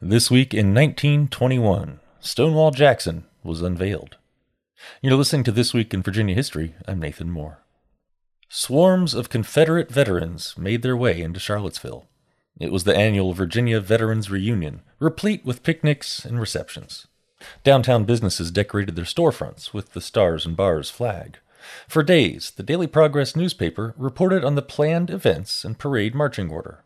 This week in 1921, Stonewall Jackson was unveiled. You're listening to This Week in Virginia History. I'm Nathan Moore. Swarms of Confederate veterans made their way into Charlottesville. It was the annual Virginia Veterans Reunion, replete with picnics and receptions. Downtown businesses decorated their storefronts with the Stars and Bars flag. For days, the Daily Progress newspaper reported on the planned events and parade marching order.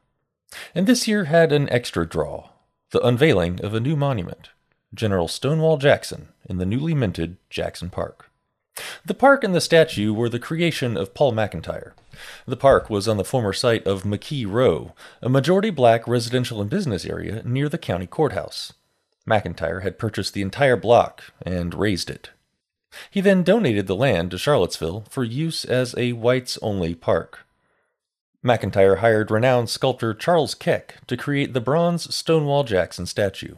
And this year had an extra draw the unveiling of a new monument, General Stonewall Jackson, in the newly minted Jackson Park. The park and the statue were the creation of Paul McIntire. The park was on the former site of McKee Row, a majority black residential and business area near the county courthouse. McIntire had purchased the entire block and razed it. He then donated the land to Charlottesville for use as a whites only park. McIntire hired renowned sculptor Charles Keck to create the bronze Stonewall Jackson statue.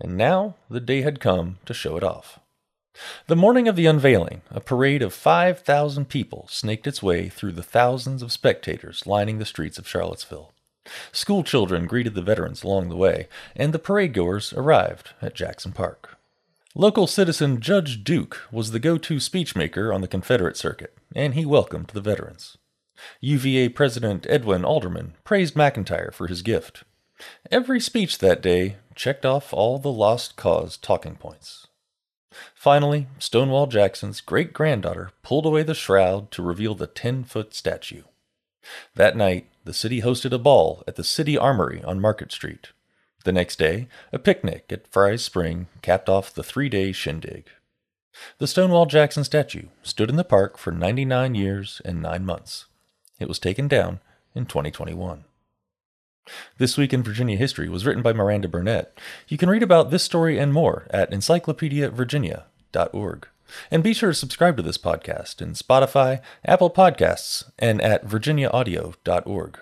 And now the day had come to show it off. The morning of the unveiling, a parade of 5,000 people snaked its way through the thousands of spectators lining the streets of Charlottesville. School children greeted the veterans along the way, and the parade goers arrived at Jackson Park. Local citizen Judge Duke was the go to speechmaker on the Confederate circuit, and he welcomed the veterans. UVA President Edwin Alderman praised McIntire for his gift. Every speech that day checked off all the lost cause talking points. Finally, Stonewall Jackson's great granddaughter pulled away the shroud to reveal the 10 foot statue. That night, the city hosted a ball at the City Armory on Market Street. The next day, a picnic at Fry's Spring capped off the three day shindig. The Stonewall Jackson statue stood in the park for 99 years and 9 months. It was taken down in 2021. This Week in Virginia History was written by Miranda Burnett. You can read about this story and more at encyclopediavirginia.org. And be sure to subscribe to this podcast in Spotify, Apple Podcasts, and at virginiaaudio.org.